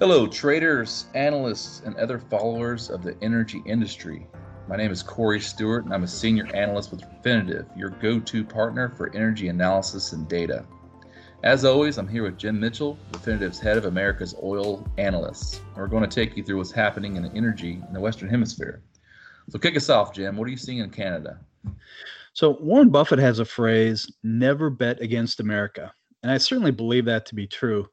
Hello, traders, analysts, and other followers of the energy industry. My name is Corey Stewart, and I'm a senior analyst with Refinitiv, your go to partner for energy analysis and data. As always, I'm here with Jim Mitchell, Refinitiv's head of America's oil analysts. We're going to take you through what's happening in the energy in the Western Hemisphere. So, kick us off, Jim. What are you seeing in Canada? So, Warren Buffett has a phrase never bet against America. And I certainly believe that to be true.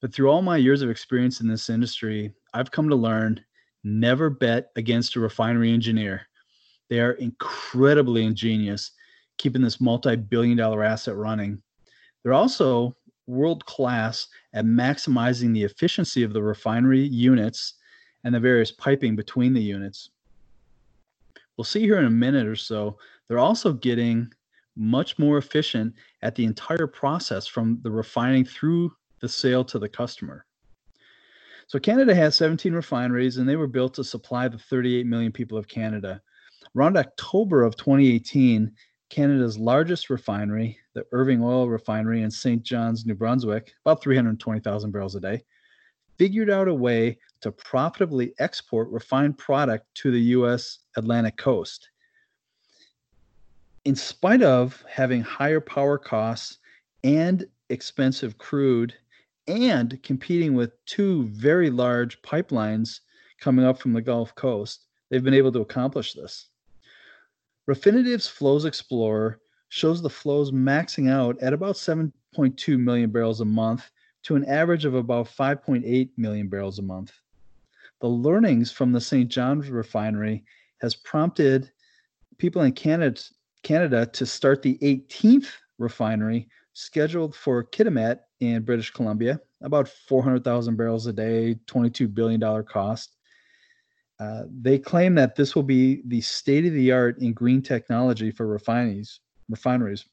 But through all my years of experience in this industry, I've come to learn never bet against a refinery engineer. They are incredibly ingenious, keeping this multi billion dollar asset running. They're also world class at maximizing the efficiency of the refinery units and the various piping between the units. We'll see here in a minute or so, they're also getting much more efficient at the entire process from the refining through the sale to the customer. So Canada has 17 refineries and they were built to supply the 38 million people of Canada. Around October of 2018, Canada's largest refinery, the Irving Oil Refinery in St. John's, New Brunswick, about 320,000 barrels a day, figured out a way to profitably export refined product to the US Atlantic coast. In spite of having higher power costs and expensive crude and competing with two very large pipelines coming up from the Gulf Coast, they've been able to accomplish this. Refinitiv's Flows Explorer shows the flows maxing out at about 7.2 million barrels a month to an average of about 5.8 million barrels a month. The learnings from the St. John's refinery has prompted people in Canada, Canada to start the 18th refinery scheduled for Kitimat in British Columbia, about 400,000 barrels a day, $22 billion cost. Uh, they claim that this will be the state of the art in green technology for refineries, refineries,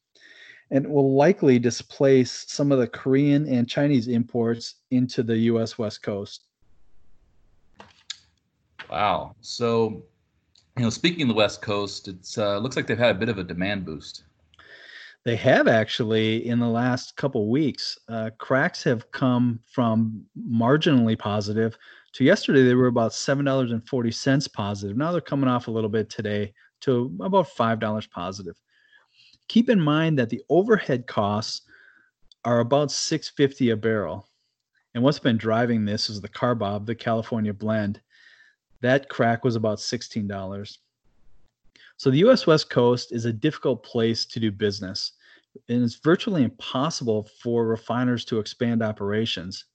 and will likely displace some of the Korean and Chinese imports into the U.S. West Coast. Wow. So, you know, speaking of the West Coast, it uh, looks like they've had a bit of a demand boost. They have actually in the last couple weeks. Uh, cracks have come from marginally positive to yesterday they were about seven dollars and forty cents positive. Now they're coming off a little bit today to about five dollars positive. Keep in mind that the overhead costs are about six fifty a barrel, and what's been driving this is the CARBOB, the California blend. That crack was about sixteen dollars. So the US West Coast is a difficult place to do business, and it's virtually impossible for refiners to expand operations.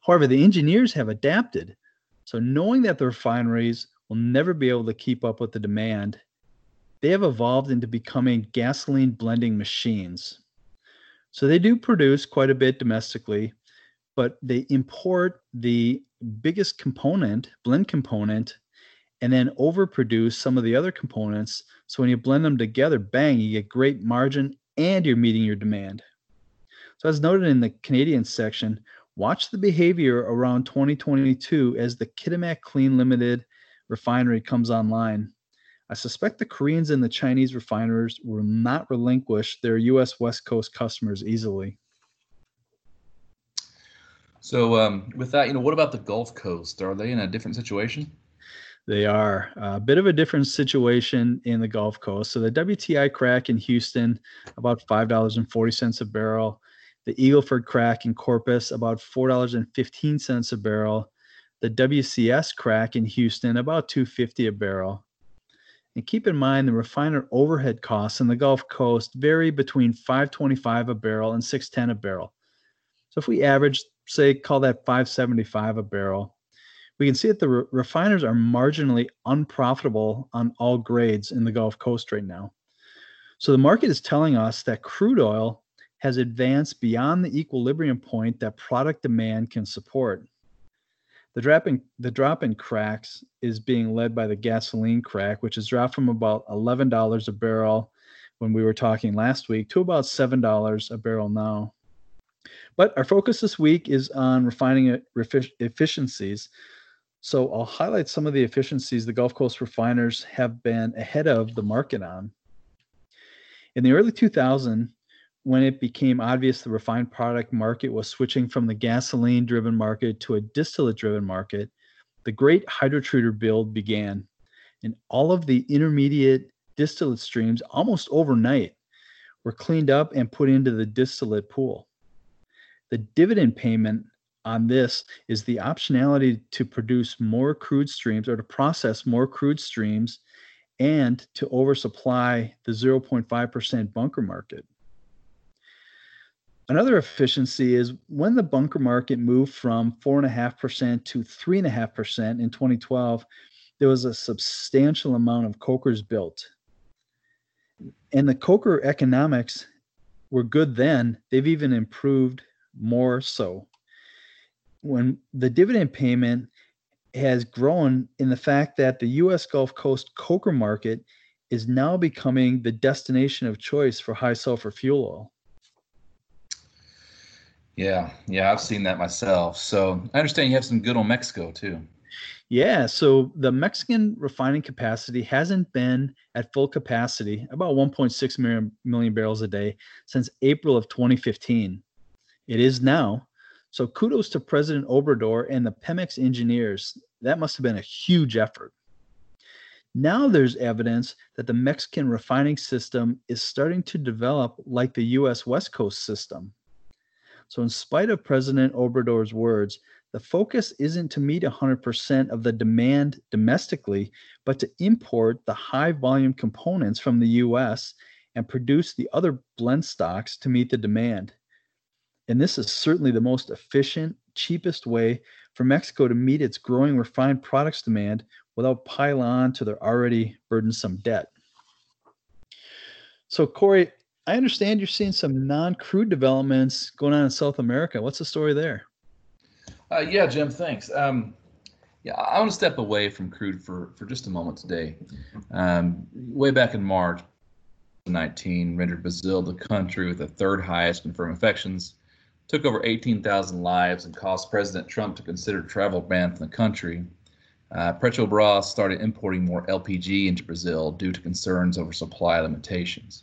However, the engineers have adapted. So knowing that the refineries will never be able to keep up with the demand, they have evolved into becoming gasoline blending machines. So they do produce quite a bit domestically, but they import the biggest component, blend component, and then overproduce some of the other components. So when you blend them together, bang, you get great margin and you're meeting your demand. So as noted in the Canadian section, watch the behavior around 2022 as the Kitimat Clean Limited refinery comes online. I suspect the Koreans and the Chinese refiners will not relinquish their US West Coast customers easily. So, um, with that, you know, what about the Gulf Coast? Are they in a different situation? They are a bit of a different situation in the Gulf Coast. So the WTI crack in Houston, about five dollars and forty cents a barrel. The Eagleford crack in Corpus, about four dollars and fifteen cents a barrel. The WCS crack in Houston, about two fifty a barrel. And keep in mind the refiner overhead costs in the Gulf Coast vary between 525 a barrel and 610 a barrel. So if we average, say, call that 575 a barrel, we can see that the re- refiners are marginally unprofitable on all grades in the Gulf Coast right now. So the market is telling us that crude oil has advanced beyond the equilibrium point that product demand can support. The drop in the drop in cracks is being led by the gasoline crack, which has dropped from about $11 a barrel when we were talking last week to about $7 a barrel now. But our focus this week is on refining efficiencies. So I'll highlight some of the efficiencies the Gulf Coast refiners have been ahead of the market on. In the early 2000s, when it became obvious the refined product market was switching from the gasoline driven market to a distillate driven market, the great hydrotreater build began. And all of the intermediate distillate streams, almost overnight, were cleaned up and put into the distillate pool. The dividend payment on this is the optionality to produce more crude streams or to process more crude streams and to oversupply the 0.5% bunker market. Another efficiency is when the bunker market moved from 4.5% to 3.5% in 2012, there was a substantial amount of cokers built. And the coker economics were good then, they've even improved more so. When the dividend payment has grown in the fact that the US Gulf Coast coker market is now becoming the destination of choice for high sulfur fuel oil. Yeah, yeah, I've seen that myself. So I understand you have some good on Mexico too. Yeah, so the Mexican refining capacity hasn't been at full capacity, about 1.6 million, million barrels a day, since April of 2015. It is now. So kudos to President Obrador and the Pemex engineers. That must have been a huge effort. Now there's evidence that the Mexican refining system is starting to develop like the US West Coast system. So, in spite of President Obrador's words, the focus isn't to meet 100% of the demand domestically, but to import the high volume components from the US and produce the other blend stocks to meet the demand. And this is certainly the most efficient, cheapest way for Mexico to meet its growing refined products demand without piling on to their already burdensome debt. So, Corey, I understand you're seeing some non-crude developments going on in South America. What's the story there? Uh, yeah, Jim, thanks. Um, yeah, I want to step away from crude for, for just a moment today. Um, way back in March 19 rendered Brazil the country with the third highest confirmed infections, took over 18,000 lives, and caused President Trump to consider travel ban from the country. Uh, started importing more LPG into Brazil due to concerns over supply limitations.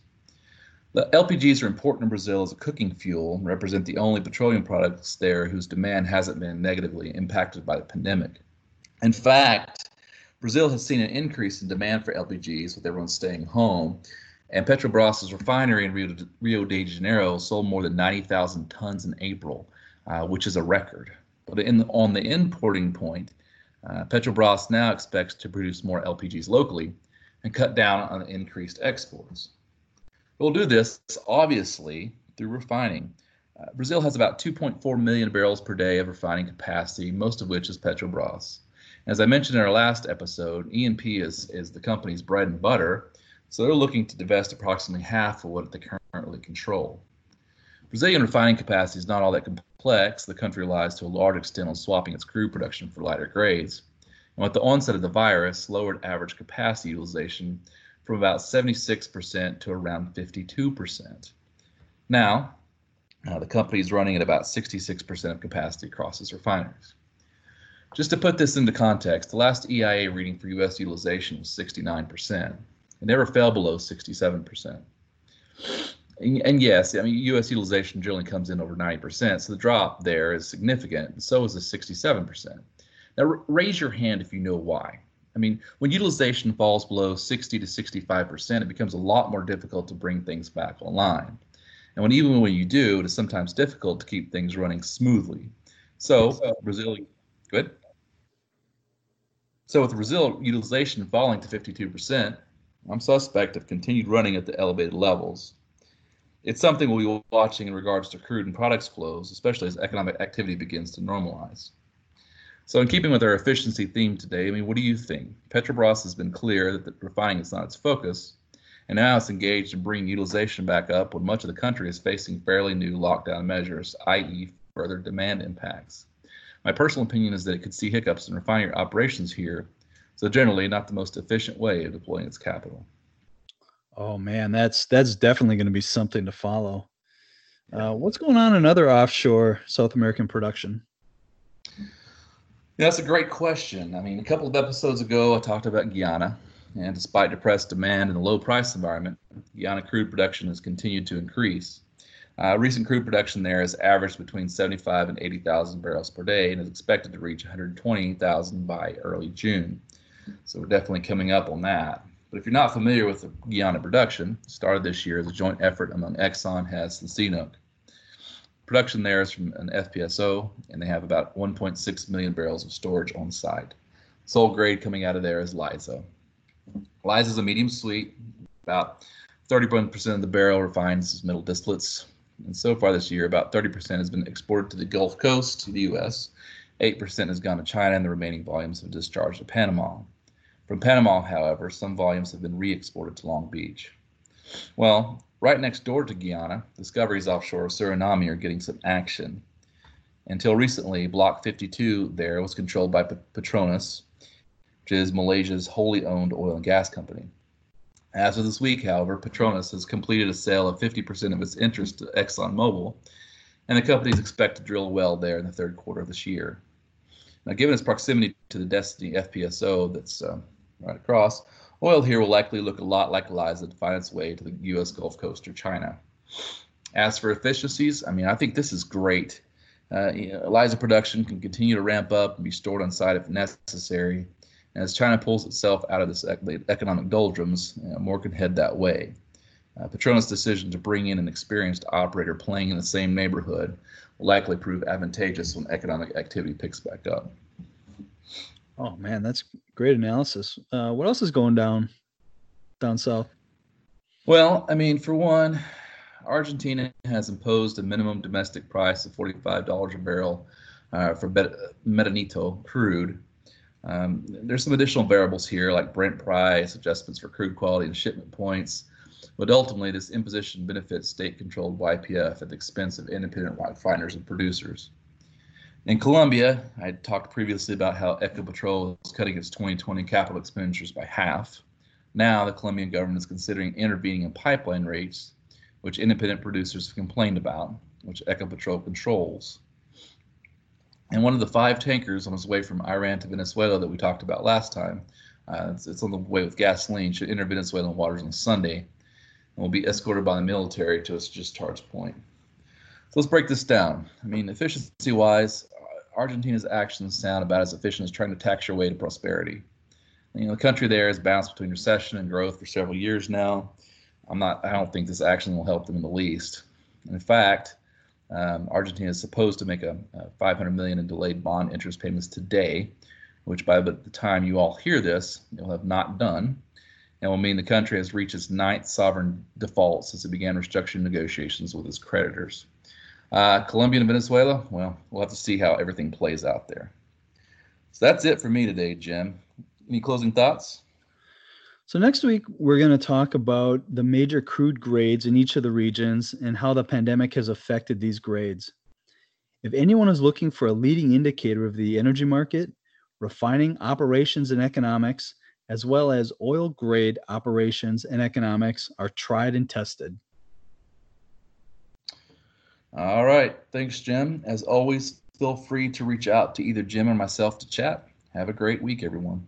The LPGs are important in Brazil as a cooking fuel and represent the only petroleum products there whose demand hasn't been negatively impacted by the pandemic. In fact, Brazil has seen an increase in demand for LPGs with everyone staying home, and Petrobras' refinery in Rio de, Janeiro sold more than 90,000 tons in April, uh, which is a record. But in, on the importing point, uh, Petrobras now expects to produce more LPGs locally and cut down on increased exports. We'll do this obviously through refining. Uh, Brazil has about 2.4 million barrels per day of refining capacity, most of which is Petrobras. As I mentioned in our last episode, E&P is, is the company's bread and butter, so they're looking to divest approximately half of what they currently control. Brazilian refining capacity is not all that complex. The country relies to a large extent on swapping its crude production for lighter grades. And with the onset of the virus, lowered average capacity utilization from about 76% to around 52%. Now, uh, the company is running at about 66% of capacity across its refineries. Just to put this into context, the last EIA reading for U.S. utilization was 69%. It never fell below 67%. And, and, yes, I mean, U.S. utilization generally comes in over 90%, so the drop there is significant, and so is the 67%. Now, raise your hand if you know why. I mean, when utilization falls below 60 to 65%, it becomes a lot more difficult to bring things back online. And when even when you do, it is sometimes difficult to keep things running smoothly. So, Brazil, good. So with Brazil utilization falling to 52%, I'm suspect of continued running at the elevated levels. It's something we'll be watching in regards to crude and products flows, especially as economic activity begins to normalize. So, in keeping with our efficiency theme today, I mean, what do you think? Petrobras has been clear that refining is not its focus, and now it's engaged in bringing utilization back up when much of the country is facing fairly new lockdown measures, i.e., further demand impacts. My personal opinion is that it could see hiccups in refinery operations here, so generally not the most efficient way of deploying its capital. Oh man, that's that's definitely going to be something to follow. Uh, what's going on in other offshore South American production? Yeah, that's a great question. I mean, a couple of episodes ago, I talked about Guyana, and despite depressed demand and a low price environment, Guyana crude production has continued to increase. Uh, recent crude production there has averaged between 75 and 80,000 barrels per day and is expected to reach 120,000 by early June. So we're definitely coming up on that. But if you're not familiar with the Guyana production, started this year as a joint effort among Exxon, Hess, and CNOOC. Production there is from an FPSO, and they have about 1.6 million barrels of storage on site. Sole grade coming out of there is Liza. Liza is a medium sweet, about 31% of the barrel refines as middle distillates. And so far this year, about 30% has been exported to the Gulf Coast, to the U.S., 8% has gone to China, and the remaining volumes have discharged to Panama. From Panama, however, some volumes have been re exported to Long Beach. Well, right next door to Guyana, discoveries offshore of Suriname are getting some action. Until recently, Block 52 there was controlled by Petronas, which is Malaysia's wholly owned oil and gas company. As of this week, however, Petronas has completed a sale of 50% of its interest to ExxonMobil, and the company is expected to drill a well there in the third quarter of this year. Now, given its proximity to the Destiny FPSO that's uh, right across, oil here will likely look a lot like Liza to find its way to the U.S. Gulf Coast or China. As for efficiencies, I mean, I think this is great. Uh, production can continue to ramp up and be stored on site if necessary. And as China pulls itself out of this economic doldrums, you know, more can head that way. Uh, Petronas' decision to bring in an experienced operator playing in the same neighborhood will likely prove advantageous when economic activity picks back up. Oh man, that's great analysis. Uh, what else is going down down south? Well, I mean, for one, Argentina has imposed a minimum domestic price of $45 a barrel uh, for Medanito crude. Um, there's some additional variables here, like Brent price, adjustments for crude quality and shipment points, but ultimately, this imposition benefits state controlled YPF at the expense of independent refiners and producers. In Colombia, I talked previously about how Ecopetrol is cutting its 2020 capital expenditures by half. Now, the Colombian government is considering intervening in pipeline rates, which independent producers have complained about, which Ecopetrol controls. And one of the five tankers on its way from Iran to Venezuela that we talked about last time, uh, it's, it's, on the way with gasoline, should enter Venezuelan waters on Sunday and will be escorted by the military to its discharge point. So let's break this down. I mean, efficiency wise, Argentina's actions sound about as efficient as trying to tax your way to prosperity. You know, the country there has bounced between recession and growth for several years now. I'm not. I don't think this action will help them in the least. In fact, um, Argentina is supposed to make a, a 500 million in delayed bond interest payments today, which by the time you all hear this, it will have not done and will mean the country has reached its ninth sovereign default since it began restructuring negotiations with its creditors. Uh, Colombia and Venezuela, well, we'll have to see how everything plays out there. So that's it for me today, Jim. Any closing thoughts? So, next week, we're going to talk about the major crude grades in each of the regions and how the pandemic has affected these grades. If anyone is looking for a leading indicator of the energy market, refining operations and economics, as well as oil grade operations and economics are tried and tested. All right. Thanks, Jim. As always, feel free to reach out to either Jim or myself to chat. Have a great week, everyone.